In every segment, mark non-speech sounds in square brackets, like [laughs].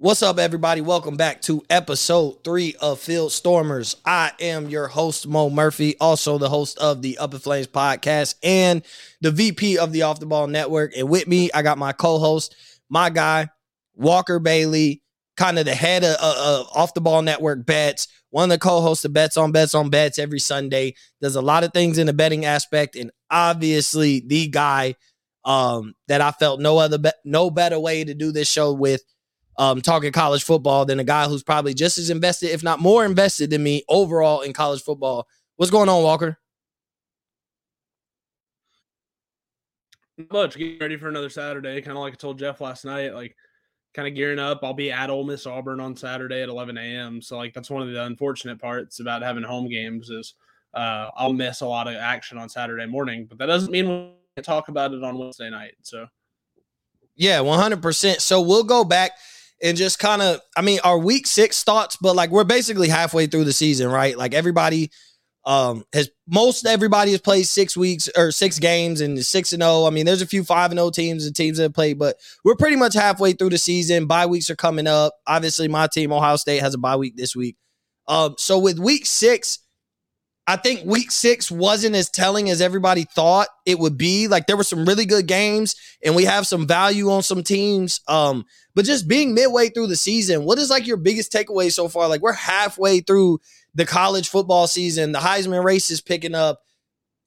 What's up, everybody? Welcome back to episode three of Field Stormers. I am your host, Mo Murphy, also the host of the Up in Flames podcast and the VP of the Off the Ball Network. And with me, I got my co host, my guy, Walker Bailey, kind of the head of, of Off the Ball Network bets, one of the co hosts of Bets on Bets on Bets every Sunday. Does a lot of things in the betting aspect, and obviously the guy um, that I felt no other be- no better way to do this show with um, talking college football than a guy who's probably just as invested, if not more invested than me overall in college football. What's going on, Walker? Not much. Getting ready for another Saturday. Kind of like I told Jeff last night. Like, kind of gearing up. I'll be at Ole Miss Auburn on Saturday at 11 a.m. So, like, that's one of the unfortunate parts about having home games is uh, I'll miss a lot of action on Saturday morning. But that doesn't mean we can talk about it on Wednesday night. So, yeah, 100%. So we'll go back and just kind of, I mean, our week six thoughts, but like we're basically halfway through the season, right? Like everybody um has most everybody has played six weeks or six games and six and oh. I mean, there's a few five and oh teams and teams that have played, but we're pretty much halfway through the season. Bye weeks are coming up. Obviously, my team, Ohio State, has a bye week this week. Um, so with week six, I think week six wasn't as telling as everybody thought it would be. Like there were some really good games, and we have some value on some teams. Um, but just being midway through the season, what is like your biggest takeaway so far? Like we're halfway through the college football season. The Heisman race is picking up.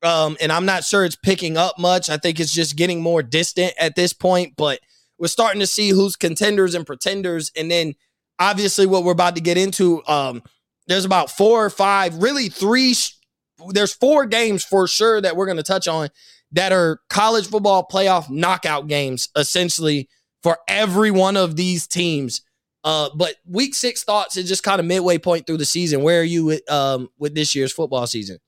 Um, and I'm not sure it's picking up much. I think it's just getting more distant at this point, but we're starting to see who's contenders and pretenders. And then obviously what we're about to get into, um, there's about four or five, really three. There's four games for sure that we're going to touch on that are college football playoff knockout games, essentially for every one of these teams. Uh, but week six thoughts is just kind of midway point through the season. Where are you with, um, with this year's football season?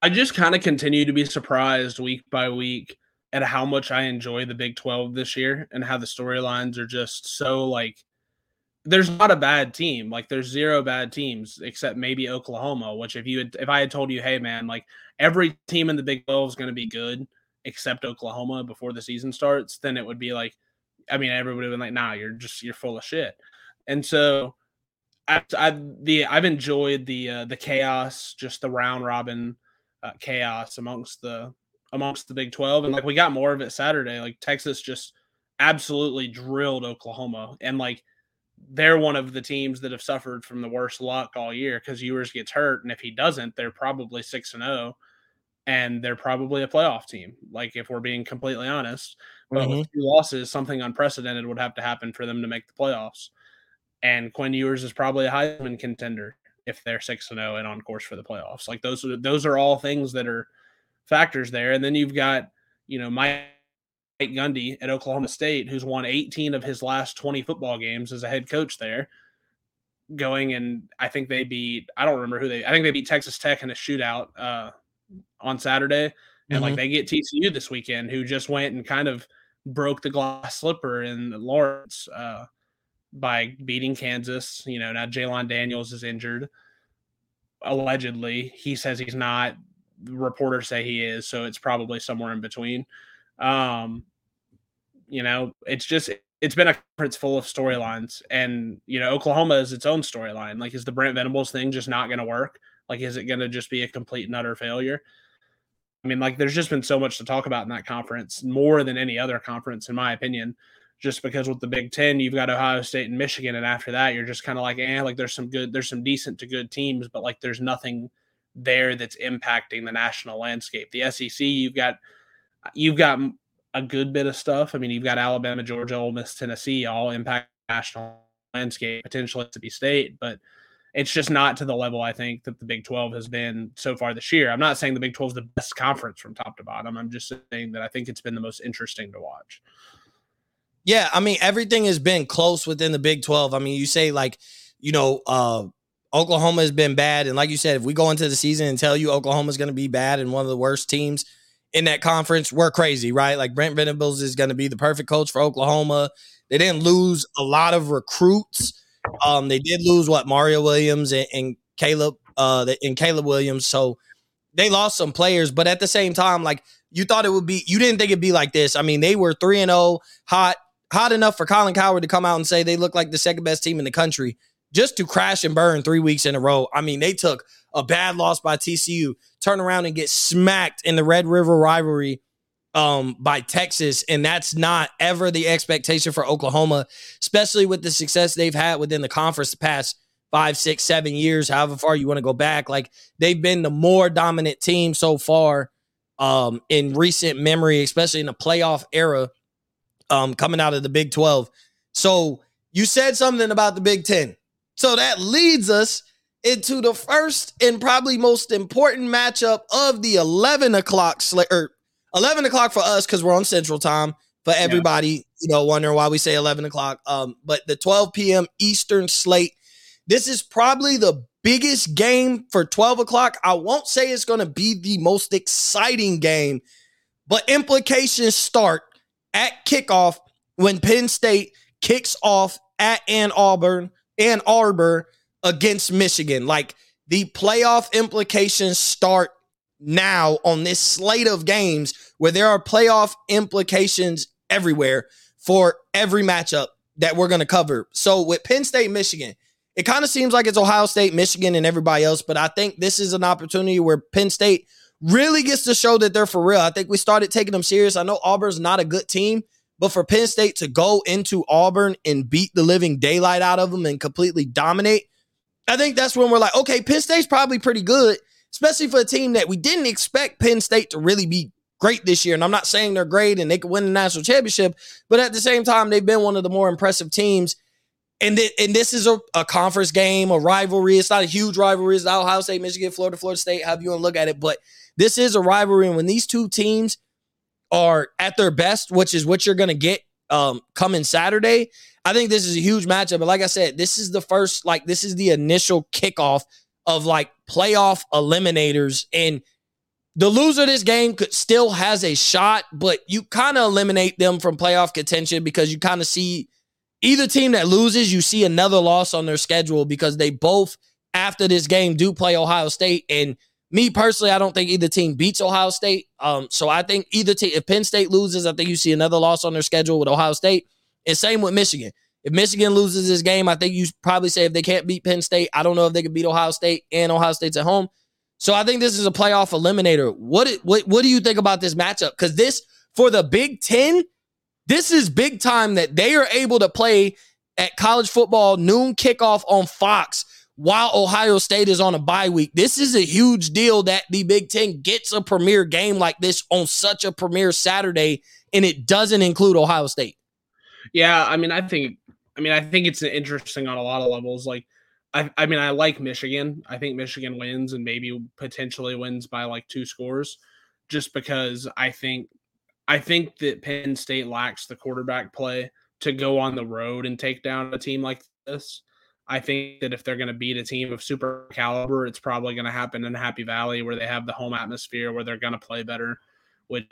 I just kind of continue to be surprised week by week at how much I enjoy the Big 12 this year and how the storylines are just so like there's not a bad team. Like there's zero bad teams except maybe Oklahoma, which if you had if I had told you, hey man, like every team in the Big 12 is going to be good except Oklahoma before the season starts, then it would be like I mean everybody would be like, nah, you're just you're full of shit. And so I, I the I've enjoyed the uh, the chaos, just the round robin uh, chaos amongst the amongst the Big 12 and like we got more of it Saturday. Like Texas just absolutely drilled Oklahoma and like they're one of the teams that have suffered from the worst luck all year because Ewers gets hurt, and if he doesn't, they're probably six and zero, oh, and they're probably a playoff team. Like if we're being completely honest, but mm-hmm. with two losses, something unprecedented would have to happen for them to make the playoffs and Quinn Ewers is probably a Heisman contender if they're six and zero oh and on course for the playoffs. Like those are those are all things that are factors there. And then you've got you know Mike Gundy at Oklahoma State, who's won 18 of his last 20 football games as a head coach there. Going and I think they beat I don't remember who they I think they beat Texas Tech in a shootout uh, on Saturday, and mm-hmm. like they get TCU this weekend, who just went and kind of broke the glass slipper in Lawrence. Uh, by beating Kansas. You know, now Jalon Daniels is injured. Allegedly, he says he's not. Reporters say he is, so it's probably somewhere in between. Um, you know, it's just it's been a conference full of storylines, and you know, Oklahoma is its own storyline. Like, is the Brent Venables thing just not going to work? Like, is it going to just be a complete and utter failure? I mean, like, there's just been so much to talk about in that conference, more than any other conference, in my opinion just because with the Big Ten, you've got Ohio State and Michigan, and after that, you're just kind of like, eh, like there's some good, there's some decent to good teams, but like there's nothing there that's impacting the national landscape. The SEC, you've got, you've got a good bit of stuff. I mean, you've got Alabama, Georgia, Ole Miss, Tennessee, all impact national landscape, potentially to be State, but it's just not to the level I think that the Big 12 has been so far this year. I'm not saying the Big 12 is the best conference from top to bottom. I'm just saying that I think it's been the most interesting to watch. Yeah, I mean everything has been close within the Big 12. I mean, you say like, you know, uh Oklahoma has been bad and like you said, if we go into the season and tell you Oklahoma's going to be bad and one of the worst teams in that conference, we're crazy, right? Like Brent Venables is going to be the perfect coach for Oklahoma. They didn't lose a lot of recruits. Um, they did lose what Mario Williams and, and Caleb uh and Caleb Williams, so they lost some players, but at the same time, like you thought it would be, you didn't think it'd be like this. I mean, they were three and zero, oh, hot hot enough for Colin Cowherd to come out and say they look like the second best team in the country just to crash and burn three weeks in a row. I mean, they took a bad loss by TCU, turn around and get smacked in the Red River rivalry um, by Texas. And that's not ever the expectation for Oklahoma, especially with the success they've had within the conference the past five, six, seven years, however far you want to go back. Like they've been the more dominant team so far um, in recent memory, especially in the playoff era um, coming out of the Big 12. So you said something about the Big 10. So that leads us into the first and probably most important matchup of the 11 o'clock slate or 11 o'clock for us because we're on central time for everybody yeah. you know wondering why we say 11 o'clock um but the 12 p.m eastern slate. This is probably the biggest game for 12 o'clock. I won't say it's going to be the most exciting game but implications start at kickoff when penn state kicks off at ann arbor Ann Arbor against Michigan. Like the playoff implications start now on this slate of games where there are playoff implications everywhere for every matchup that we're going to cover. So with Penn State, Michigan, it kind of seems like it's Ohio State, Michigan, and everybody else, but I think this is an opportunity where Penn State really gets to show that they're for real. I think we started taking them serious. I know Auburn's not a good team, but for Penn State to go into Auburn and beat the living daylight out of them and completely dominate, I think that's when we're like, okay, Penn State's probably pretty good, especially for a team that we didn't expect Penn State to really be great this year. And I'm not saying they're great and they could win the national championship, but at the same time, they've been one of the more impressive teams. And, th- and this is a, a conference game, a rivalry. It's not a huge rivalry. It's Ohio State, Michigan, Florida, Florida State, however you want to look at it. But this is a rivalry. And when these two teams – are at their best, which is what you're going to get um, coming Saturday. I think this is a huge matchup. But like I said, this is the first, like, this is the initial kickoff of like playoff eliminators. And the loser of this game could still has a shot, but you kind of eliminate them from playoff contention because you kind of see either team that loses, you see another loss on their schedule because they both, after this game, do play Ohio State. And me personally, I don't think either team beats Ohio State. Um, so I think either team, if Penn State loses, I think you see another loss on their schedule with Ohio State. And same with Michigan. If Michigan loses this game, I think you probably say if they can't beat Penn State, I don't know if they can beat Ohio State and Ohio State's at home. So I think this is a playoff eliminator. What what what do you think about this matchup? Because this for the Big Ten, this is big time that they are able to play at college football noon kickoff on Fox while Ohio State is on a bye week. This is a huge deal that the Big Ten gets a premier game like this on such a premier Saturday, and it doesn't include Ohio State. Yeah, I mean, I think, I mean, I think it's interesting on a lot of levels. Like, I, I mean, I like Michigan. I think Michigan wins and maybe potentially wins by like two scores, just because I think, I think that Penn State lacks the quarterback play to go on the road and take down a team like this. I think that if they're going to beat a team of super caliber, it's probably going to happen in Happy Valley where they have the home atmosphere where they're going to play better, which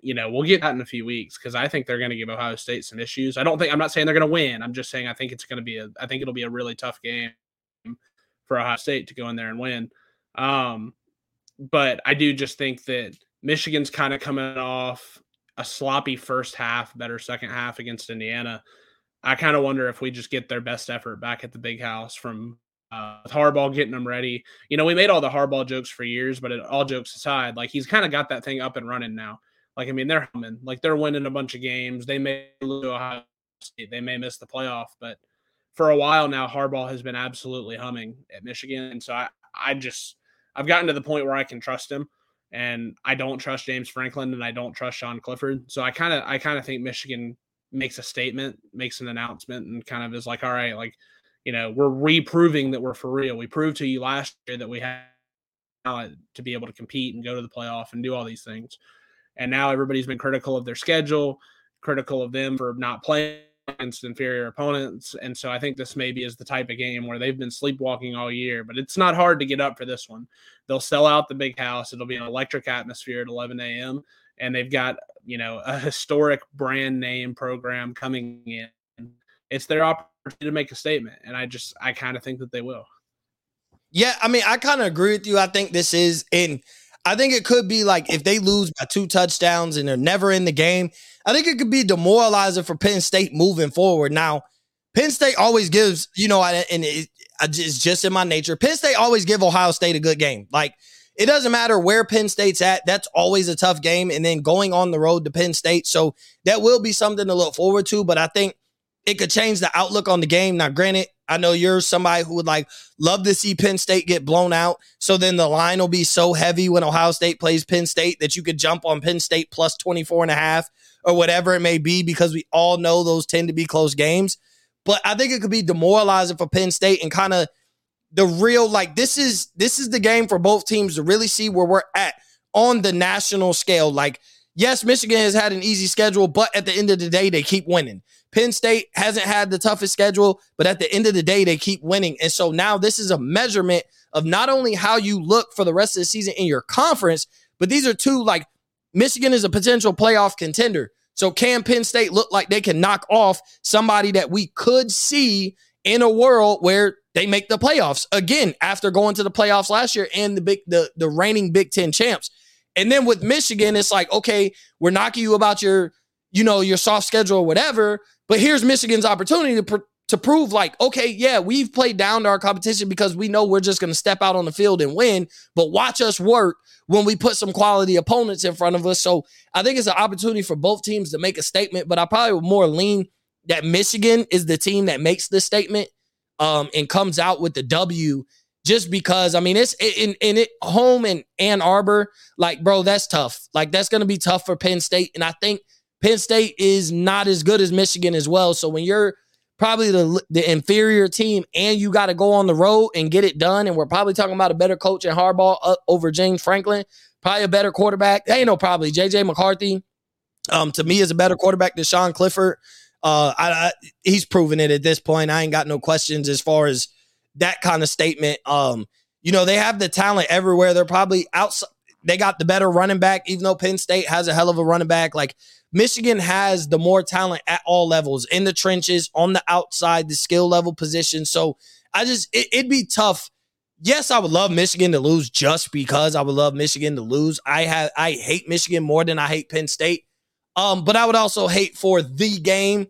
you know, we'll get that in a few weeks because I think they're going to give Ohio State some issues. I don't think I'm not saying they're going to win. I'm just saying I think it's going to be a I think it'll be a really tough game for Ohio State to go in there and win. Um, but I do just think that Michigan's kind of coming off a sloppy first half, better second half against Indiana. I kind of wonder if we just get their best effort back at the big house from uh, with Harbaugh getting them ready. You know, we made all the Harbaugh jokes for years, but it, all jokes aside, like he's kind of got that thing up and running now. Like, I mean, they're humming. Like they're winning a bunch of games. They may lose Ohio State. They may miss the playoff, but for a while now, Harbaugh has been absolutely humming at Michigan. And so I, I just, I've gotten to the point where I can trust him, and I don't trust James Franklin, and I don't trust Sean Clifford. So I kind of, I kind of think Michigan makes a statement, makes an announcement, and kind of is like, all right, like, you know, we're reproving that we're for real. We proved to you last year that we had to be able to compete and go to the playoff and do all these things. And now everybody's been critical of their schedule, critical of them for not playing against inferior opponents. And so I think this maybe is the type of game where they've been sleepwalking all year, but it's not hard to get up for this one. They'll sell out the big house. It'll be an electric atmosphere at 11 a.m. And they've got you know a historic brand name program coming in it's their opportunity to make a statement and i just i kind of think that they will yeah i mean i kind of agree with you i think this is in I think it could be like if they lose by two touchdowns and they're never in the game, I think it could be demoralizing for Penn State moving forward. Now, Penn State always gives, you know, and it, it's just in my nature. Penn State always give Ohio State a good game. Like it doesn't matter where Penn State's at. That's always a tough game. And then going on the road to Penn State. So that will be something to look forward to. But I think it could change the outlook on the game. Now, granted, I know you're somebody who would like love to see Penn State get blown out. So then the line will be so heavy when Ohio State plays Penn State that you could jump on Penn State plus 24 and a half or whatever it may be because we all know those tend to be close games. But I think it could be demoralizing for Penn State and kind of the real like this is this is the game for both teams to really see where we're at on the national scale. Like, yes, Michigan has had an easy schedule, but at the end of the day, they keep winning. Penn State hasn't had the toughest schedule, but at the end of the day, they keep winning. And so now this is a measurement of not only how you look for the rest of the season in your conference, but these are two like Michigan is a potential playoff contender. So can Penn State look like they can knock off somebody that we could see in a world where they make the playoffs again after going to the playoffs last year and the big the the reigning Big 10 champs. And then with Michigan it's like okay, we're knocking you about your you know, your soft schedule or whatever, but here's Michigan's opportunity to pr- to prove like, okay, yeah, we've played down to our competition because we know we're just going to step out on the field and win, but watch us work when we put some quality opponents in front of us. So I think it's an opportunity for both teams to make a statement, but I probably would more lean that Michigan is the team that makes the statement um, and comes out with the W just because I mean it's in in it home in Ann Arbor, like bro, that's tough. Like that's gonna be tough for Penn State. And I think Penn State is not as good as Michigan as well. So when you're probably the the inferior team, and you got to go on the road and get it done. And we're probably talking about a better coach in Harbaugh over James Franklin, probably a better quarterback. Ain't no probably JJ McCarthy. Um, to me, is a better quarterback than Sean Clifford. Uh, I, I, he's proven it at this point. I ain't got no questions as far as that kind of statement. Um, you know, they have the talent everywhere. They're probably outside. They got the better running back, even though Penn State has a hell of a running back. Like Michigan has the more talent at all levels in the trenches, on the outside, the skill level position. So I just, it, it'd be tough. Yes, I would love Michigan to lose just because I would love Michigan to lose. I have, I hate Michigan more than I hate Penn State. Um, but I would also hate for the game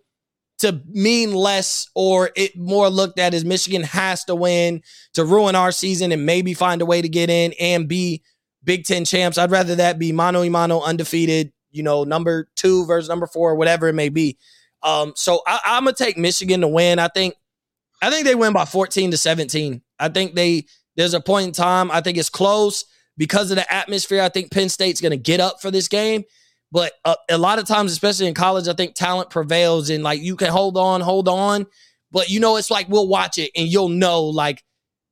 to mean less or it more looked at as Michigan has to win to ruin our season and maybe find a way to get in and be Big Ten champs. I'd rather that be mano y mano undefeated you know, number two versus number four, whatever it may be. Um, so I, I'm gonna take Michigan to win. I think, I think they win by 14 to 17. I think they there's a point in time. I think it's close because of the atmosphere. I think Penn State's gonna get up for this game. But a, a lot of times, especially in college, I think talent prevails and like you can hold on, hold on. But you know, it's like we'll watch it and you'll know like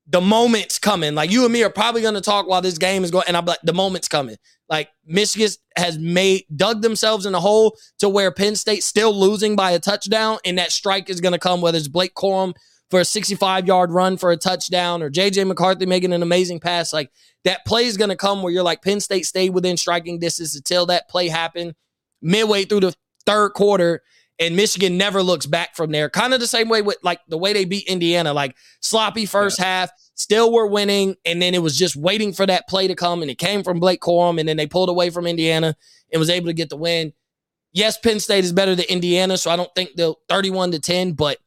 the moment's coming. Like you and me are probably going to talk while this game is going, and I'm like, the moment's coming. Like Michigan has made dug themselves in a hole to where Penn State still losing by a touchdown, and that strike is going to come whether it's Blake Corum for a 65 yard run for a touchdown or JJ McCarthy making an amazing pass. Like that play is going to come where you're like Penn State stayed within striking distance until that play happened midway through the third quarter and Michigan never looks back from there. Kind of the same way with like the way they beat Indiana, like sloppy first yeah. half, still were winning, and then it was just waiting for that play to come, and it came from Blake Corum, and then they pulled away from Indiana and was able to get the win. Yes, Penn State is better than Indiana, so I don't think they'll 31 to 10, but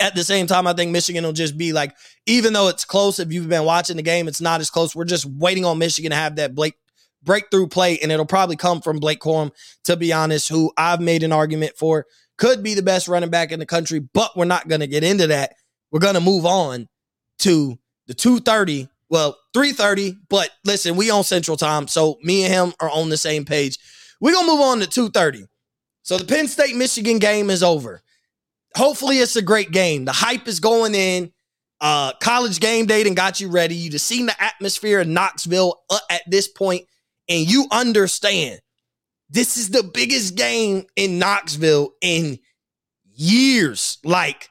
at the same time, I think Michigan will just be like, even though it's close, if you've been watching the game, it's not as close. We're just waiting on Michigan to have that Blake breakthrough play, and it'll probably come from Blake Corum, to be honest, who I've made an argument for could be the best running back in the country, but we're not going to get into that. We're going to move on to the 230, well, 330, but listen, we on Central Time, so me and him are on the same page. We're going to move on to 230. So the Penn State Michigan game is over. Hopefully it's a great game. The hype is going in. Uh, college game day and got you ready. You just seen the atmosphere in Knoxville uh, at this point and you understand this is the biggest game in Knoxville in years. Like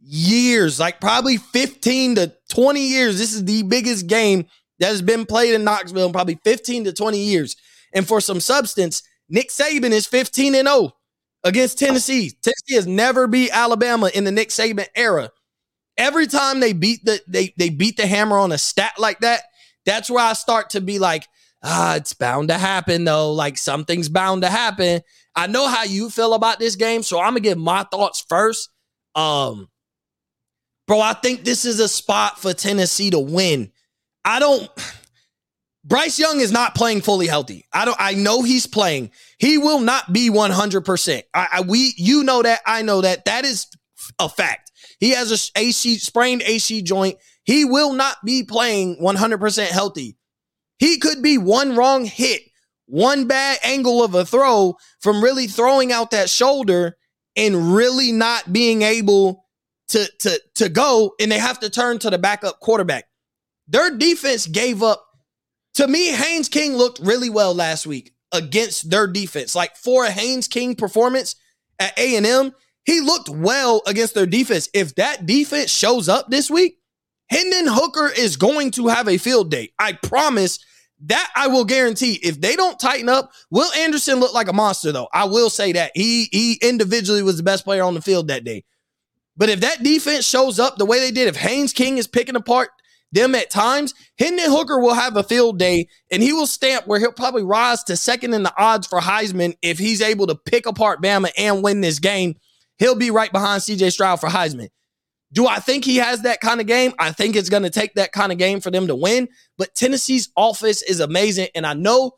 years, like probably 15 to 20 years. This is the biggest game that has been played in Knoxville in probably 15 to 20 years. And for some substance, Nick Saban is 15 and 0 against Tennessee. Tennessee has never beat Alabama in the Nick Saban era. Every time they beat the they they beat the hammer on a stat like that, that's where I start to be like, ah, it's bound to happen though. Like something's bound to happen. I know how you feel about this game, so I'm gonna give my thoughts first. Um, bro, I think this is a spot for Tennessee to win. I don't. Bryce Young is not playing fully healthy. I don't. I know he's playing. He will not be 100. percent I, I we you know that. I know that. That is a fact. He has a AC sprained AC joint. He will not be playing 100 percent healthy. He could be one wrong hit, one bad angle of a throw from really throwing out that shoulder and really not being able to to to go, and they have to turn to the backup quarterback. Their defense gave up. To me, Haynes King looked really well last week against their defense. Like for a Haynes King performance at A&M, he looked well against their defense. If that defense shows up this week, Hendon Hooker is going to have a field day. I promise that I will guarantee. If they don't tighten up, Will Anderson looked like a monster, though. I will say that. He he individually was the best player on the field that day. But if that defense shows up the way they did, if Haynes King is picking apart them at times, Hendon Hooker will have a field day and he will stamp where he'll probably rise to second in the odds for Heisman if he's able to pick apart Bama and win this game. He'll be right behind CJ Stroud for Heisman. Do I think he has that kind of game? I think it's going to take that kind of game for them to win. But Tennessee's offense is amazing. And I know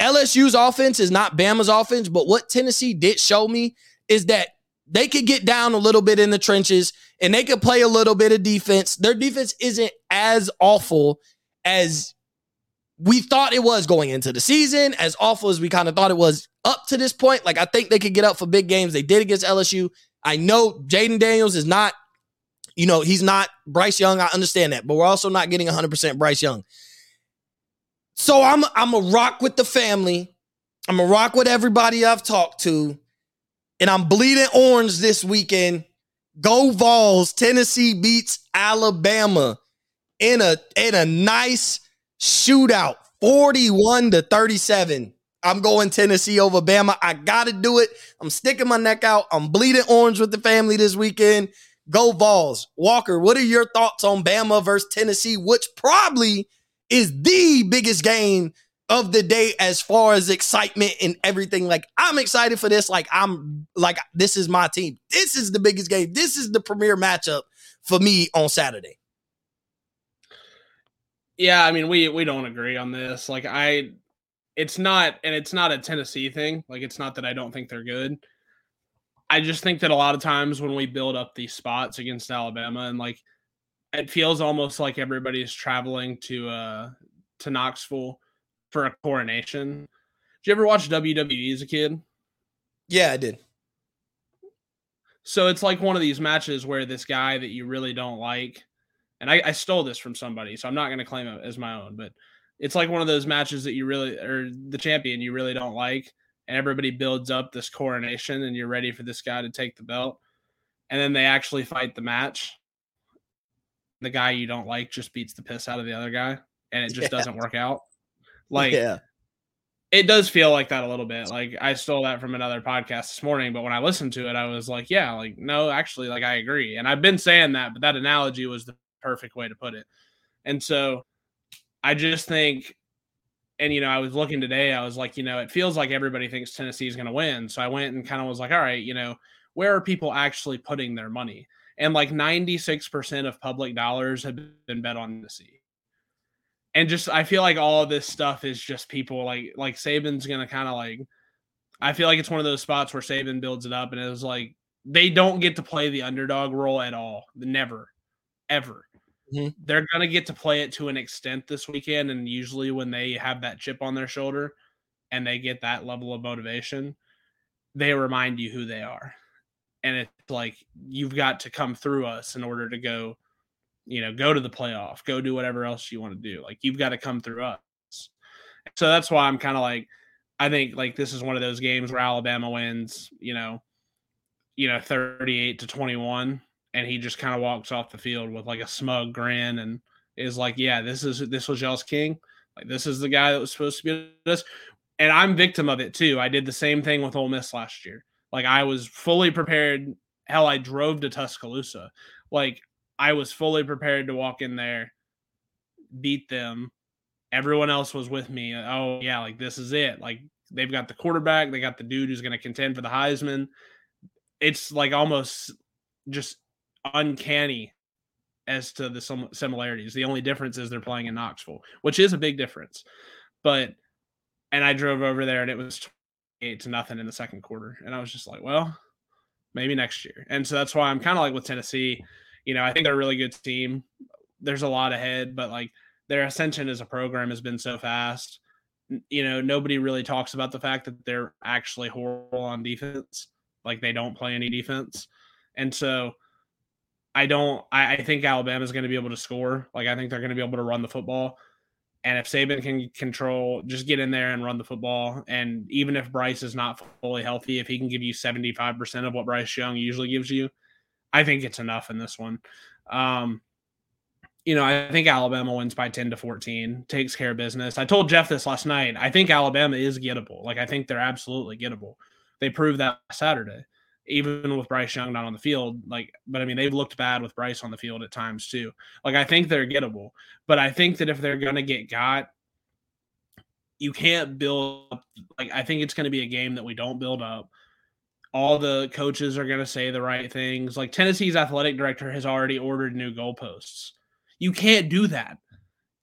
LSU's offense is not Bama's offense, but what Tennessee did show me is that they could get down a little bit in the trenches and they could play a little bit of defense. Their defense isn't as awful as we thought it was going into the season, as awful as we kind of thought it was up to this point. Like, I think they could get up for big games. They did against LSU. I know Jayden Daniels is not you know, he's not Bryce Young. I understand that, but we're also not getting 100% Bryce Young. So I'm I'm a rock with the family. I'm a rock with everybody I've talked to, and I'm bleeding orange this weekend. Go Vols! Tennessee beats Alabama in a in a nice shootout, 41 to 37. I'm going Tennessee over Bama. I got to do it. I'm sticking my neck out. I'm bleeding orange with the family this weekend. Go Vols. Walker, what are your thoughts on Bama versus Tennessee, which probably is the biggest game of the day as far as excitement and everything. Like I'm excited for this. Like I'm like this is my team. This is the biggest game. This is the premier matchup for me on Saturday. Yeah, I mean we we don't agree on this. Like I it's not and it's not a Tennessee thing. Like it's not that I don't think they're good. I just think that a lot of times when we build up these spots against Alabama and like it feels almost like everybody's traveling to uh to Knoxville for a coronation. Did you ever watch WWE as a kid? Yeah, I did. So it's like one of these matches where this guy that you really don't like, and I, I stole this from somebody, so I'm not going to claim it as my own, but it's like one of those matches that you really, or the champion you really don't like, and everybody builds up this coronation and you're ready for this guy to take the belt and then they actually fight the match the guy you don't like just beats the piss out of the other guy and it just [laughs] yeah. doesn't work out like yeah it does feel like that a little bit like i stole that from another podcast this morning but when i listened to it i was like yeah like no actually like i agree and i've been saying that but that analogy was the perfect way to put it and so i just think and you know, I was looking today. I was like, you know, it feels like everybody thinks Tennessee is going to win. So I went and kind of was like, all right, you know, where are people actually putting their money? And like 96% of public dollars have been bet on Tennessee. And just I feel like all of this stuff is just people like like Saban's gonna kind of like I feel like it's one of those spots where Saban builds it up and it was like they don't get to play the underdog role at all. Never. Ever. Mm-hmm. They're to get to play it to an extent this weekend. And usually, when they have that chip on their shoulder and they get that level of motivation, they remind you who they are. And it's like, you've got to come through us in order to go, you know, go to the playoff, go do whatever else you want to do. Like, you've got to come through us. So that's why I'm kind of like, I think like this is one of those games where Alabama wins, you know, you know, 38 to 21 and he just kind of walks off the field with like a smug grin and is like, "Yeah, this is this was y'all's king. Like this is the guy that was supposed to be this." And I'm victim of it too. I did the same thing with Ole Miss last year. Like I was fully prepared. Hell, I drove to Tuscaloosa. Like I was fully prepared to walk in there, beat them, everyone else was with me. Uh, oh yeah, like this is it. Like they've got the quarterback, they got the dude who's going to contend for the Heisman. It's like almost just uncanny as to the similarities. The only difference is they're playing in Knoxville, which is a big difference. But and I drove over there and it was eight to nothing in the second quarter, and I was just like, well, maybe next year. And so that's why I'm kind of like with Tennessee. You know, I think they're a really good team. There's a lot ahead, but like their ascension as a program has been so fast. You know, nobody really talks about the fact that they're actually horrible on defense. Like they don't play any defense. And so I don't I, I think Alabama's going to be able to score. Like I think they're going to be able to run the football. And if Saban can control, just get in there and run the football. And even if Bryce is not fully healthy, if he can give you 75% of what Bryce Young usually gives you, I think it's enough in this one. Um, you know, I think Alabama wins by 10 to 14, takes care of business. I told Jeff this last night. I think Alabama is gettable. Like, I think they're absolutely gettable. They proved that Saturday, even with Bryce Young not on the field. Like, but I mean, they've looked bad with Bryce on the field at times too. Like, I think they're gettable. But I think that if they're going to get got, you can't build up. Like, I think it's going to be a game that we don't build up all the coaches are going to say the right things. Like Tennessee's athletic director has already ordered new goalposts. You can't do that.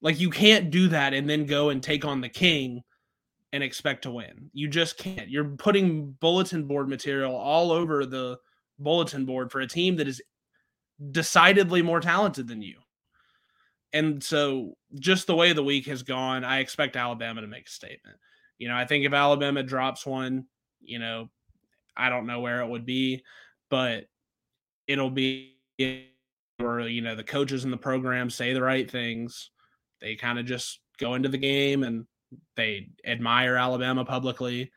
Like you can't do that and then go and take on the king and expect to win. You just can't. You're putting bulletin board material all over the bulletin board for a team that is decidedly more talented than you. And so just the way the week has gone, I expect Alabama to make a statement. You know, I think if Alabama drops one, you know, I don't know where it would be, but it'll be [laughs] or you know the coaches in the program say the right things they kind of just go into the game and they admire alabama publicly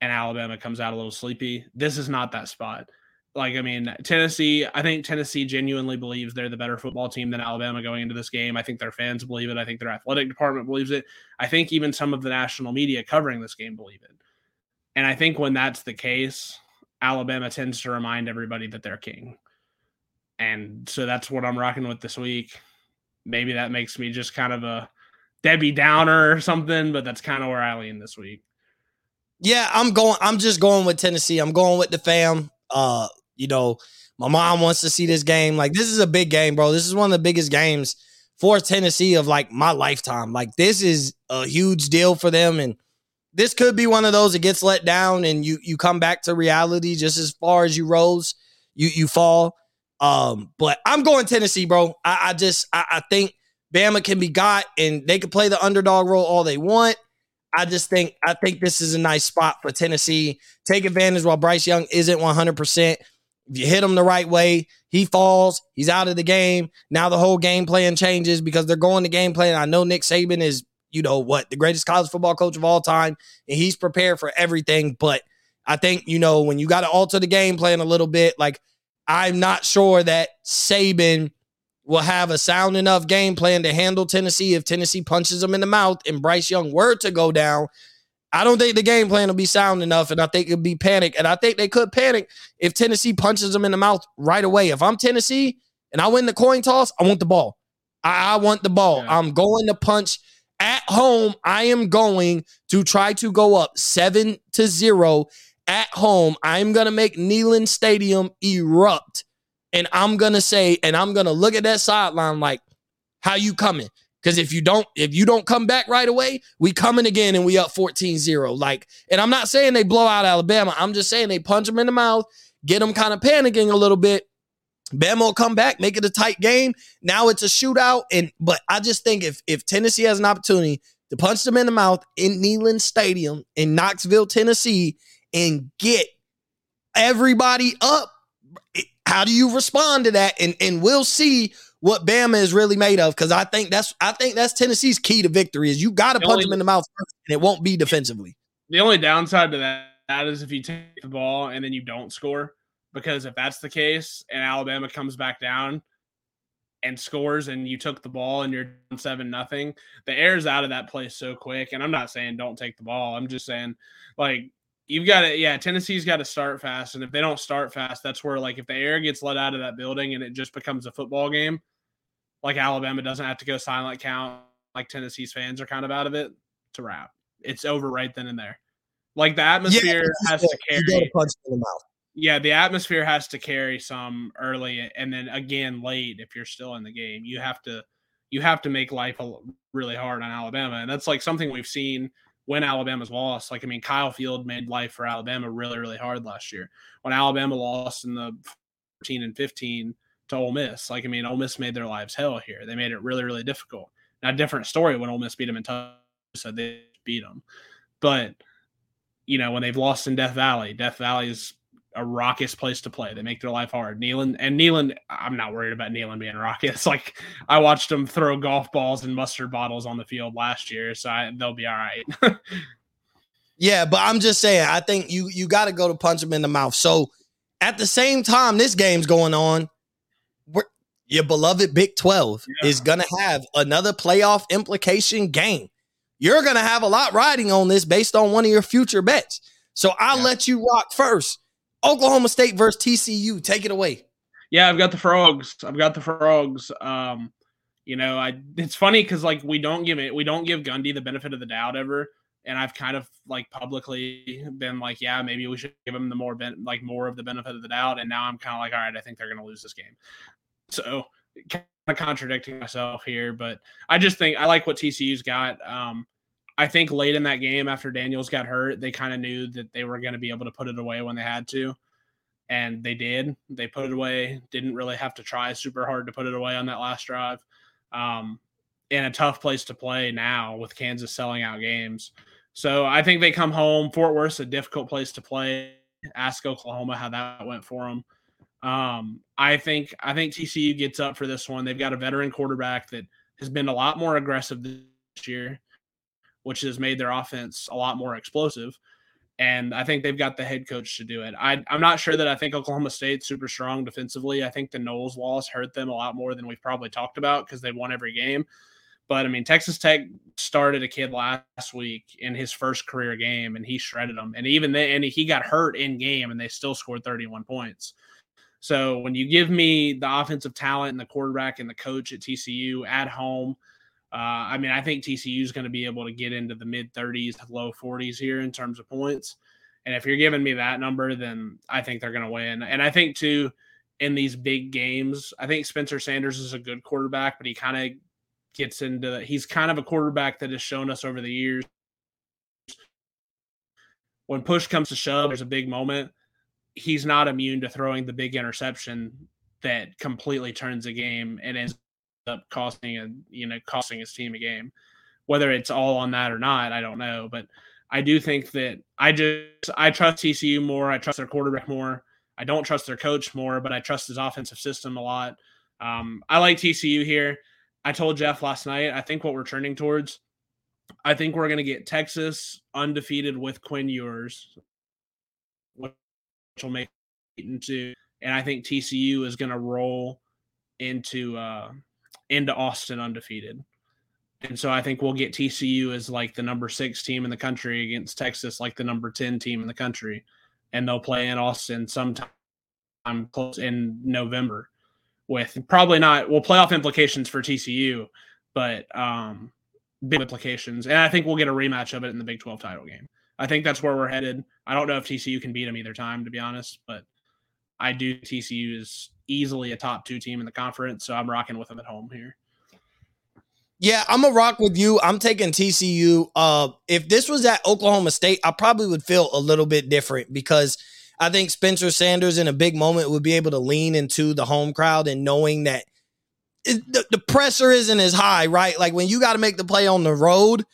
and alabama comes out a little sleepy. This is not that spot. Like i mean tennessee i think tennessee genuinely believes they're the better football team than alabama going into this game. I think their fans believe it. I think their athletic department believes it. I think even some of the national media covering this game believe it and i think when that's the case alabama tends to remind everybody that they're king and so that's what I'm rocking with this week. Maybe that makes me just kind of a Debbie Downer or something, but that's kind of where I lean this week. Yeah, I'm going. I'm just going with Tennessee. I'm going with the fam. Uh, you know, my mom wants to see this game. Like, this is a big game, bro. This is one of the biggest games for Tennessee of like my lifetime. Like, this is a huge deal for them, and this could be one of those that gets let down, and you you come back to reality just as far as you rose, you you fall. Um, but I'm going Tennessee, bro. I, I just I, I, think Bama can be got and they can play the underdog role all they want. I just think I think this is a nice spot for Tennessee. Take advantage while Bryce Young isn't 100%. If you hit him the right way, he falls, he's out of the game. Now the whole game plan changes because they're going to game plan. I know Nick Saban is, you know, what, the greatest college football coach of all time, and he's prepared for everything. But I think, you know, when you got to alter the game plan a little bit, like I'm not sure that Saban will have a sound enough game plan to handle Tennessee if Tennessee punches them in the mouth and Bryce Young were to go down. I don't think the game plan will be sound enough, and I think it'll be panic. And I think they could panic if Tennessee punches them in the mouth right away. If I'm Tennessee and I win the coin toss, I want the ball. I, I want the ball. Yeah. I'm going to punch at home. I am going to try to go up seven to zero at home. I'm going to make Neyland Stadium erupt. And I'm going to say, and I'm going to look at that sideline like, how you coming? Because if you don't, if you don't come back right away, we coming again and we up 14-0. Like, and I'm not saying they blow out Alabama. I'm just saying they punch them in the mouth, get them kind of panicking a little bit. Bama will come back, make it a tight game. Now it's a shootout. And but I just think if if Tennessee has an opportunity to punch them in the mouth in Neyland Stadium in Knoxville, Tennessee, and get everybody up. How do you respond to that? And and we'll see what Bama is really made of because I think that's I think that's Tennessee's key to victory is you got to punch only, them in the mouth first, and it won't be defensively. The only downside to that, that is if you take the ball and then you don't score because if that's the case and Alabama comes back down and scores and you took the ball and you're seven nothing, the air's out of that place so quick. And I'm not saying don't take the ball. I'm just saying like you've got to yeah tennessee's got to start fast and if they don't start fast that's where like if the air gets let out of that building and it just becomes a football game like alabama doesn't have to go silent count like Tennessee's fans are kind of out of it, to wrap. It's over right then and there. Like the atmosphere yeah, has to carry. To punch in the mouth. Yeah, the atmosphere has to carry some early, and then again late if you're still in the game. You have to you have to make life really hard on Alabama, and that's like something we've seen when Alabama's lost. Like I mean, Kyle Field made life for Alabama really really hard last year when Alabama lost in the 14 and 15 to Ole Miss. Like I mean, Ole Miss made their lives hell here. They made it really really difficult. Now, different story when Ole Miss beat them in Tulsa, they beat them, but you know when they've lost in Death Valley, Death Valley is a raucous place to play. They make their life hard. Neyland and Neyland, I'm not worried about Neyland being raucous. [laughs] Like I watched them throw golf balls and mustard bottles on the field last year, so I, they'll be all right. [laughs] yeah, but I'm just saying, I think you you got to go to punch them in the mouth. So at the same time, this game's going on. your beloved Big 12 yeah. is going to have another playoff implication game. You're going to have a lot riding on this based on one of your future bets. So I'll yeah. let you rock first. Oklahoma State versus TCU. Take it away. Yeah, I've got the frogs. I've got the frogs. Um, you know, I it's funny because like we don't give it we don't give Gundy the benefit of the doubt ever. And I've kind of like publicly been like, yeah, maybe we should give him the more ben- like more of the benefit of the doubt. And now I'm kind of like, all right, I think they're gonna lose this game. So kind of contradicting myself here, but I just think I like what TCU's got. Um, I think late in that game after Daniels got hurt, they kind of knew that they were going to be able to put it away when they had to. And they did. They put it away. Didn't really have to try super hard to put it away on that last drive. Um, in a tough place to play now with Kansas selling out games. So I think they come home. Fort Worth's a difficult place to play. Ask Oklahoma how that went for them. Um, I think I think TCU gets up for this one. They've got a veteran quarterback that has been a lot more aggressive this year which has made their offense a lot more explosive. And I think they've got the head coach to do it. I, am not sure that I think Oklahoma State's super strong defensively. I think the Knowles loss hurt them a lot more than we've probably talked about because they won every game. But I mean, Texas Tech started a kid last week in his first career game, and he shredded them. And even then, and he got hurt in game, and they still scored 31 points. So when you give me the offensive talent and the quarterback and the coach at TCU at home, uh, I mean, I think TCU is going to be able to get into the mid 30s, low 40s here in terms of points. And if you're giving me that number, then I think they're going to win. And I think, too, in these big games, I think Spencer Sanders is a good quarterback, but he kind of gets into he's kind of a quarterback that has shown us over the years when push comes to shove, there's a big moment. He's not immune to throwing the big interception that completely turns the game and ends up costing a you know costing his team a game. Whether it's all on that or not, I don't know. But I do think that I just I trust TCU more. I trust their quarterback more. I don't trust their coach more, but I trust his offensive system a lot. Um, I like TCU here. I told Jeff last night. I think what we're trending towards. I think we're going to get Texas undefeated with Quinn Ewers, which will make into. And I think TCU is going to roll into uh, into Austin undefeated. And so I think we'll get TCU as like the number six team in the country against Texas, like the number 10 team in the country. And they'll play in Austin sometime close in November with probably not, well, playoff implications for TCU, but um, big implications. And I think we'll get a rematch of it in the Big 12 title game. I think that's where we're headed. I don't know if TCU can beat them either time, to be honest, but I do TCU is easily a top two team in the conference, so I'm rocking with them at home here. Yeah, I'm a rock with you. I'm taking TCU. Uh, if this was at Oklahoma State, I probably would feel a little bit different because I think Spencer Sanders in a big moment would be able to lean into the home crowd and knowing that it, the, the pressure isn't as high, right? Like when you got to make the play on the road,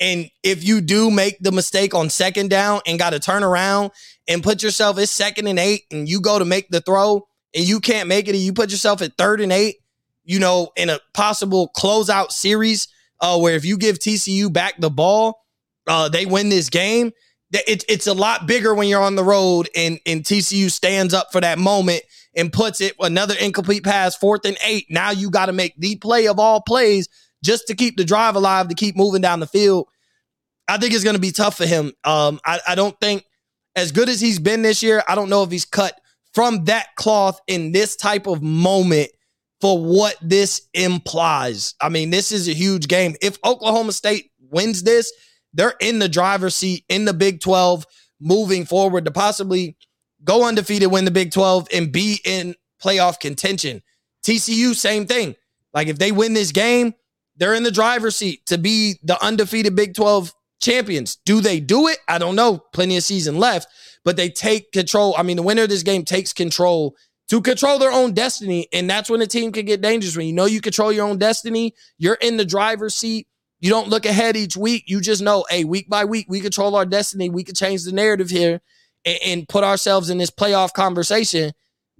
and if you do make the mistake on second down and got to turn around and put yourself at second and eight, and you go to make the throw, and you can't make it and you put yourself at third and eight, you know, in a possible closeout series uh, where if you give TCU back the ball, uh, they win this game. It's it's a lot bigger when you're on the road and and TCU stands up for that moment and puts it another incomplete pass, fourth and eight. Now you got to make the play of all plays just to keep the drive alive, to keep moving down the field. I think it's going to be tough for him. Um, I, I don't think as good as he's been this year, I don't know if he's cut from that cloth in this type of moment for what this implies. I mean, this is a huge game. If Oklahoma State wins this, they're in the driver's seat in the Big 12 moving forward to possibly go undefeated, win the Big 12, and be in playoff contention. TCU, same thing. Like if they win this game, they're in the driver's seat to be the undefeated Big 12 champions. Do they do it? I don't know. Plenty of season left, but they take control. I mean, the winner of this game takes control to control their own destiny. And that's when the team can get dangerous. When you know you control your own destiny, you're in the driver's seat. You don't look ahead each week. You just know, hey, week by week, we control our destiny. We can change the narrative here and, and put ourselves in this playoff conversation.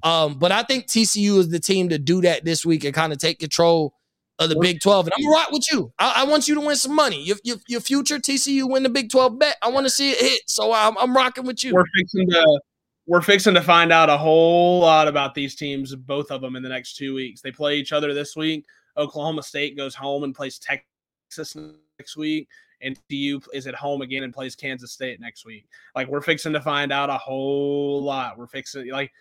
Um, but I think TCU is the team to do that this week and kind of take control of the Big 12. And I'm right with you. I, I, want you to win some money. Your, your, your, future TCU win the Big 12 bet. I want to see it hit. So I'm, I'm rocking with you. We're fixing to we're fixing to find out a whole lot about these teams, both of them, in the next two weeks. They play each other this week. Oklahoma State goes home and plays Texas next week, and TU is at home again and plays Kansas State next week. Like we're fixing to find out a whole lot. We're fixing like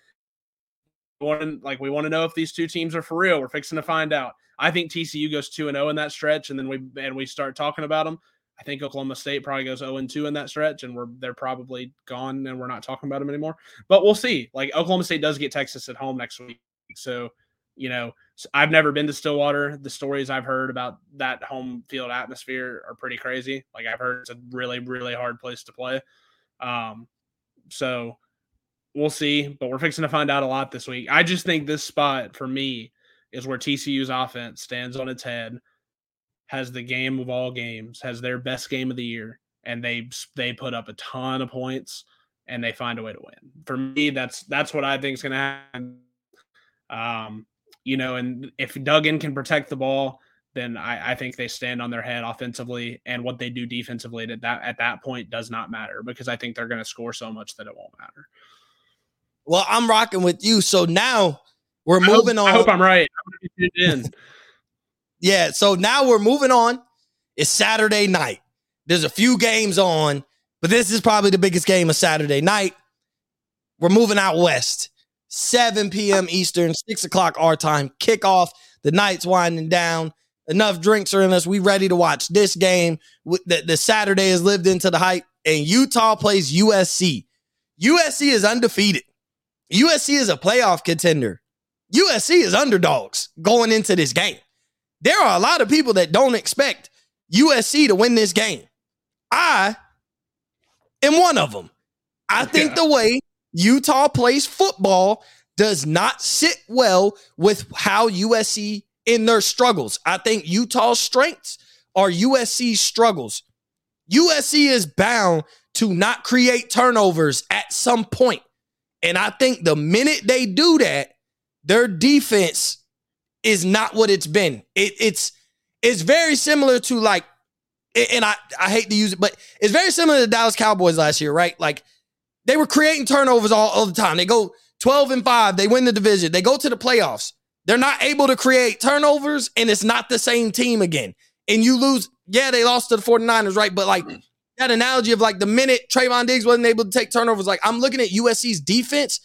want like we want to know if these two teams are for real. We're fixing to find out. I think TCU goes two and zero oh in that stretch, and then we and we start talking about them. I think Oklahoma State probably goes 0 and 2 in that stretch, and we're they're probably gone, and we're not talking about them anymore. But we'll see. Like Oklahoma State does get Texas at home next week, so you know I've never been to Stillwater. The stories I've heard about that home field atmosphere are pretty crazy. Like I've heard it's a really really hard place to play. Um, so we'll see, but we're fixing to find out a lot this week. I just think this spot for me is where TCU's offense stands on its head has the game of all games, has their best game of the year, and they they put up a ton of points and they find a way to win. For me, that's that's what I think is going to happen. Um, you know, and if Duggan can protect the ball, then I, I, think they stand on their head offensively, and what they do defensively at that at that point does not matter because I think they're going to score so much that it won't matter. Well, I'm rocking with you. So now we're moving I hope, on. I hope I'm right. I'm [laughs] Yeah, so now we're moving on. It's Saturday night. There's a few games on, but this is probably the biggest game of Saturday night. We're moving out west. 7 p.m. Eastern, 6 o'clock our time. Kickoff. The night's winding down. Enough drinks are in us. We ready to watch this game. The, the Saturday has lived into the hype, and Utah plays USC. USC is undefeated. USC is a playoff contender. USC is underdogs going into this game there are a lot of people that don't expect USC to win this game. I am one of them. I think yeah. the way Utah plays football does not sit well with how USC in their struggles. I think Utah's strengths are USC's struggles. USC is bound to not create turnovers at some point. And I think the minute they do that, their defense is not what it's been. It, it's it's very similar to like, and I I hate to use it, but it's very similar to the Dallas Cowboys last year, right? Like they were creating turnovers all, all the time. They go 12 and 5, they win the division, they go to the playoffs. They're not able to create turnovers, and it's not the same team again. And you lose, yeah, they lost to the 49ers, right? But like that analogy of like the minute Trevon Diggs wasn't able to take turnovers, like I'm looking at USC's defense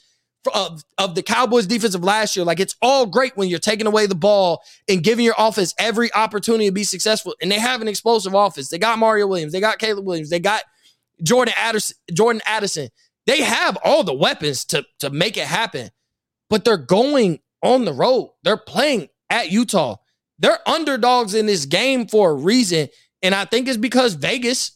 of, of the Cowboys defense of last year. Like it's all great when you're taking away the ball and giving your offense every opportunity to be successful. And they have an explosive offense. They got Mario Williams, they got Caleb Williams, they got Jordan Addison, Jordan Addison. They have all the weapons to, to make it happen, but they're going on the road. They're playing at Utah. They're underdogs in this game for a reason. And I think it's because Vegas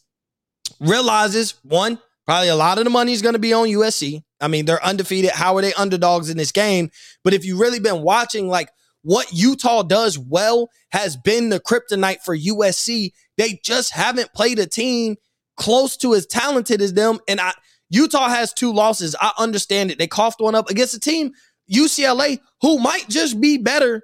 realizes one, probably a lot of the money is going to be on USC. I mean, they're undefeated. How are they underdogs in this game? But if you've really been watching, like what Utah does well has been the kryptonite for USC. They just haven't played a team close to as talented as them. And I, Utah has two losses. I understand it. They coughed one up against a team, UCLA, who might just be better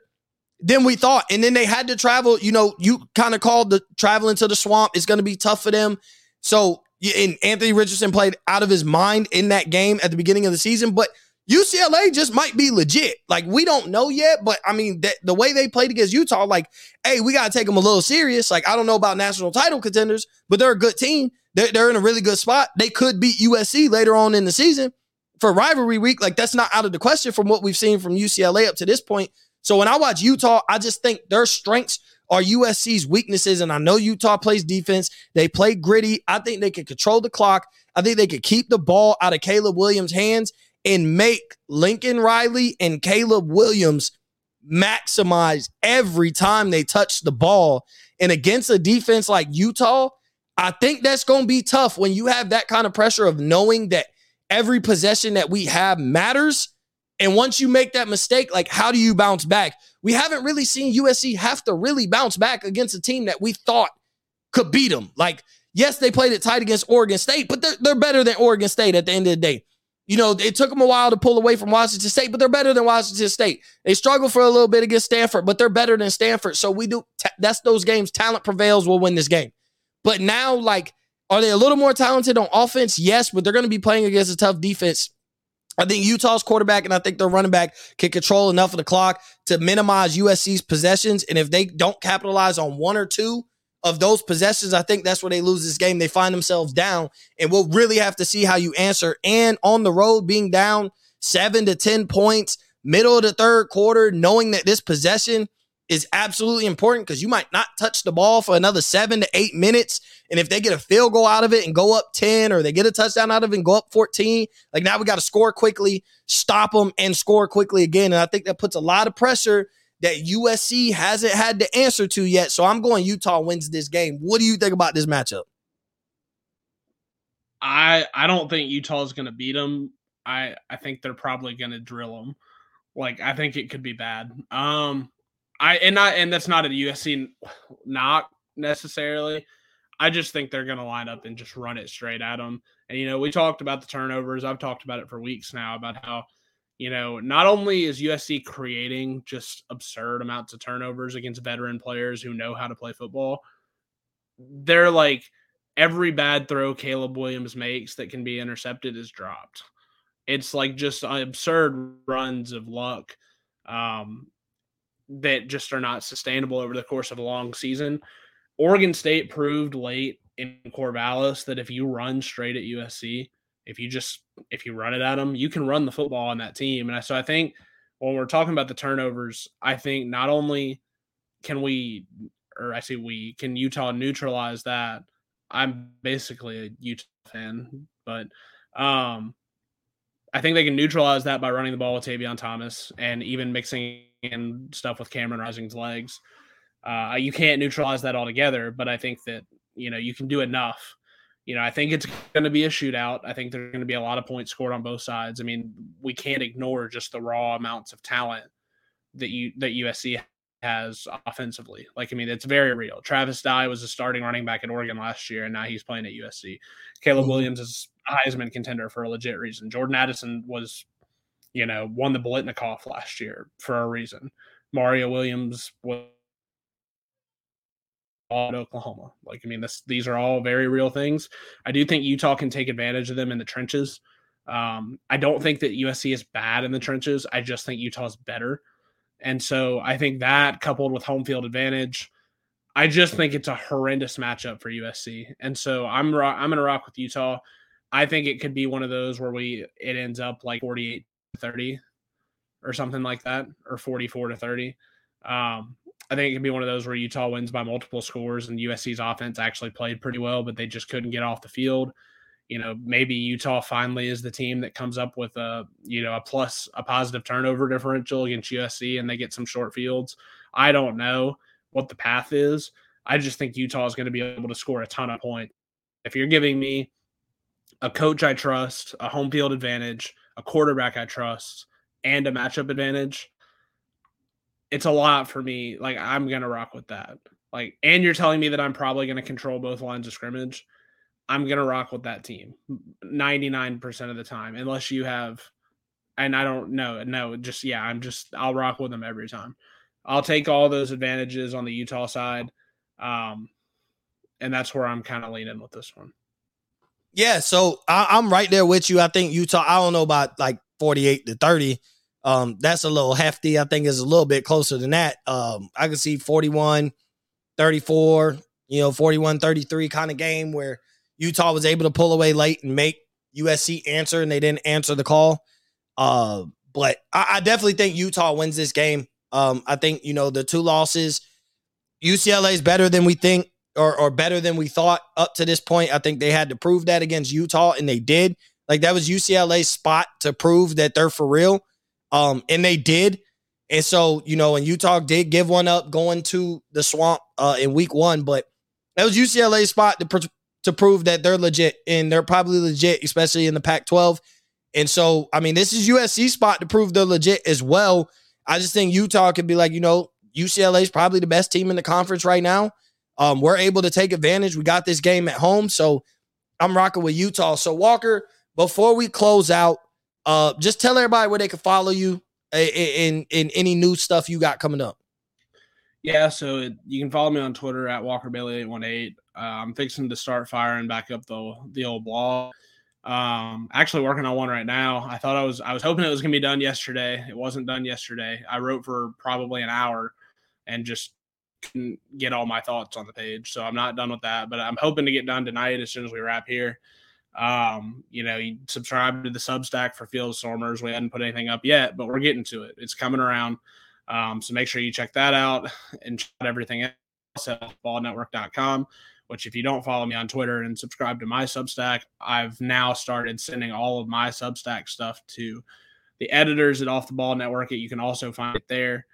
than we thought. And then they had to travel. You know, you kind of called the traveling to the swamp. It's going to be tough for them. So and Anthony Richardson played out of his mind in that game at the beginning of the season, but UCLA just might be legit. Like we don't know yet, but I mean that the way they played against Utah, like, hey, we got to take them a little serious. Like I don't know about national title contenders, but they're a good team. They're, they're in a really good spot. They could beat USC later on in the season for rivalry week. Like that's not out of the question from what we've seen from UCLA up to this point. So when I watch Utah, I just think their strengths are USC's weaknesses. And I know Utah plays defense. They play gritty. I think they can control the clock. I think they could keep the ball out of Caleb Williams' hands and make Lincoln Riley and Caleb Williams maximize every time they touch the ball. And against a defense like Utah, I think that's going to be tough when you have that kind of pressure of knowing that every possession that we have matters. And once you make that mistake, like how do you bounce back? We haven't really seen USC have to really bounce back against a team that we thought could beat them. Like, yes, they played it tight against Oregon State, but they're, they're better than Oregon State at the end of the day. You know, it took them a while to pull away from Washington State, but they're better than Washington State. They struggled for a little bit against Stanford, but they're better than Stanford. So we do, that's those games. Talent prevails, we'll win this game. But now, like, are they a little more talented on offense? Yes, but they're going to be playing against a tough defense. I think Utah's quarterback and I think their running back can control enough of the clock to minimize USC's possessions. And if they don't capitalize on one or two of those possessions, I think that's where they lose this game. They find themselves down, and we'll really have to see how you answer. And on the road, being down seven to 10 points, middle of the third quarter, knowing that this possession is absolutely important because you might not touch the ball for another seven to eight minutes. And if they get a field goal out of it and go up 10 or they get a touchdown out of it and go up 14, like now we got to score quickly, stop them, and score quickly again. And I think that puts a lot of pressure that USC hasn't had to answer to yet. So I'm going Utah wins this game. What do you think about this matchup? I I don't think Utah is going to beat them. I I think they're probably going to drill them. Like I think it could be bad. Um I and not and that's not a USC knock necessarily. I just think they're going to line up and just run it straight at them. And you know, we talked about the turnovers. I've talked about it for weeks now about how you know, not only is USC creating just absurd amounts of turnovers against veteran players who know how to play football, they're like every bad throw Caleb Williams makes that can be intercepted is dropped. It's like just absurd runs of luck. Um, that just are not sustainable over the course of a long season. Oregon State proved late in Corvallis that if you run straight at USC, if you just if you run it at them, you can run the football on that team. And so I think when we're talking about the turnovers, I think not only can we, or I say we, can Utah neutralize that. I'm basically a Utah fan, but um, I think they can neutralize that by running the ball with Tavion Thomas and even mixing in stuff with Cameron Rising's legs. Uh, you can't neutralize that altogether, but I think that you know you can do enough. You know, I think it's going to be a shootout. I think there's going to be a lot of points scored on both sides. I mean, we can't ignore just the raw amounts of talent that you that USC has offensively. Like, I mean, it's very real. Travis Dye was a starting running back at Oregon last year, and now he's playing at USC. Caleb mm-hmm. Williams is a Heisman contender for a legit reason. Jordan Addison was, you know, won the Biletnikoff last year for a reason. Mario Williams was at Oklahoma. Like, I mean, this, these are all very real things. I do think Utah can take advantage of them in the trenches. Um, I don't think that USC is bad in the trenches. I just think Utah's better. And so I think that coupled with home field advantage, I just think it's a horrendous matchup for USC. And so I'm I'm going to rock with Utah. I think it could be one of those where we it ends up like 48 30 or something like that or 44 to 30. Um, I think it could be one of those where Utah wins by multiple scores and USC's offense actually played pretty well, but they just couldn't get off the field. You know, maybe Utah finally is the team that comes up with a, you know, a plus, a positive turnover differential against USC and they get some short fields. I don't know what the path is. I just think Utah is going to be able to score a ton of points. If you're giving me a coach I trust, a home field advantage, a quarterback I trust, and a matchup advantage, it's a lot for me. Like I'm gonna rock with that. Like, and you're telling me that I'm probably gonna control both lines of scrimmage. I'm gonna rock with that team 99% of the time, unless you have and I don't know, no, just yeah, I'm just I'll rock with them every time. I'll take all those advantages on the Utah side. Um, and that's where I'm kind of leaning with this one. Yeah, so I, am right there with you. I think Utah, I don't know about like 48 to 30. Um, that's a little hefty. I think is a little bit closer than that. Um, I can see 41, 34, you know, 41, 33 kind of game where Utah was able to pull away late and make USC answer and they didn't answer the call. Uh, but I, I definitely think Utah wins this game. Um, I think you know the two losses. UCLA is better than we think, or or better than we thought up to this point. I think they had to prove that against Utah, and they did. Like that was UCLA's spot to prove that they're for real. Um, and they did. And so, you know, and Utah did give one up going to the swamp uh, in week one, but that was UCLA's spot to, to prove that they're legit and they're probably legit, especially in the Pac 12. And so, I mean, this is USC spot to prove they're legit as well. I just think Utah could be like, you know, UCLA is probably the best team in the conference right now. Um, we're able to take advantage. We got this game at home. So I'm rocking with Utah. So, Walker, before we close out, uh, just tell everybody where they can follow you in, in, in any new stuff you got coming up. Yeah, so it, you can follow me on Twitter at Walker Bailey eight one eight. Uh, I'm fixing to start firing back up the the old blog. Um, actually working on one right now. I thought I was I was hoping it was gonna be done yesterday. It wasn't done yesterday. I wrote for probably an hour and just couldn't get all my thoughts on the page. So I'm not done with that, but I'm hoping to get done tonight as soon as we wrap here. Um, you know, you subscribe to the Substack for Field Stormers. We hadn't put anything up yet, but we're getting to it. It's coming around. Um, so make sure you check that out and check out everything else at ballnetwork.com. Which, if you don't follow me on Twitter and subscribe to my Substack, I've now started sending all of my Substack stuff to the editors at Off the Ball Network. You can also find it there.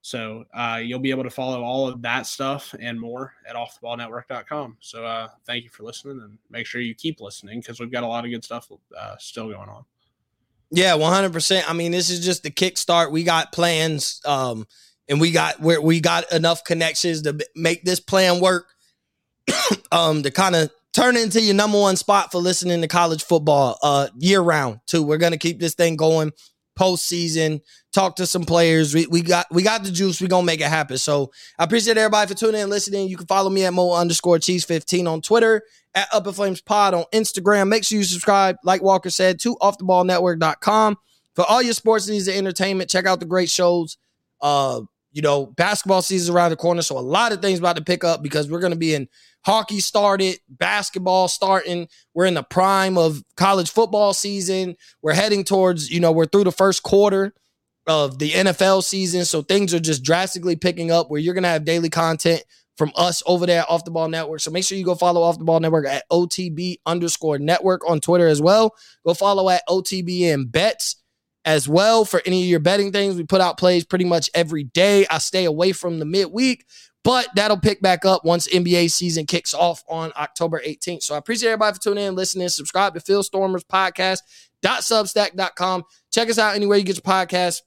So uh, you'll be able to follow all of that stuff and more at offtheballnetwork.com. So uh, thank you for listening and make sure you keep listening because we've got a lot of good stuff uh, still going on. Yeah, 100%. I mean, this is just the kickstart. We got plans um, and we got we got enough connections to make this plan work [coughs] um, to kind of turn into your number one spot for listening to college football uh, year round too. We're to keep this thing going postseason, talk to some players. We, we got we got the juice. we gonna make it happen. So I appreciate everybody for tuning in and listening. You can follow me at Mo underscore cheese 15 on Twitter, at Upper Flames Pod on Instagram. Make sure you subscribe, like Walker said, to offtheballnetwork.com. For all your sports needs and entertainment, check out the great shows. Uh, you know, basketball season is around the corner. So a lot of things about to pick up because we're gonna be in Hockey started, basketball starting. We're in the prime of college football season. We're heading towards, you know, we're through the first quarter of the NFL season. So things are just drastically picking up where you're going to have daily content from us over there Off the Ball Network. So make sure you go follow Off the Ball Network at OTB underscore network on Twitter as well. Go follow at OTBN Bets as well for any of your betting things. We put out plays pretty much every day. I stay away from the midweek, but that'll pick back up once NBA season kicks off on October 18th. So I appreciate everybody for tuning in, listening. Subscribe to Field Stormers Podcast. Substack.com. Check us out anywhere you get your podcast.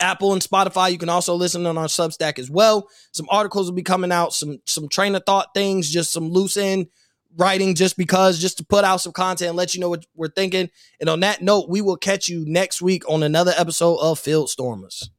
Apple and Spotify. You can also listen on our Substack as well. Some articles will be coming out, some some train of thought things, just some loose end writing just because, just to put out some content and let you know what we're thinking. And on that note, we will catch you next week on another episode of Field Stormers.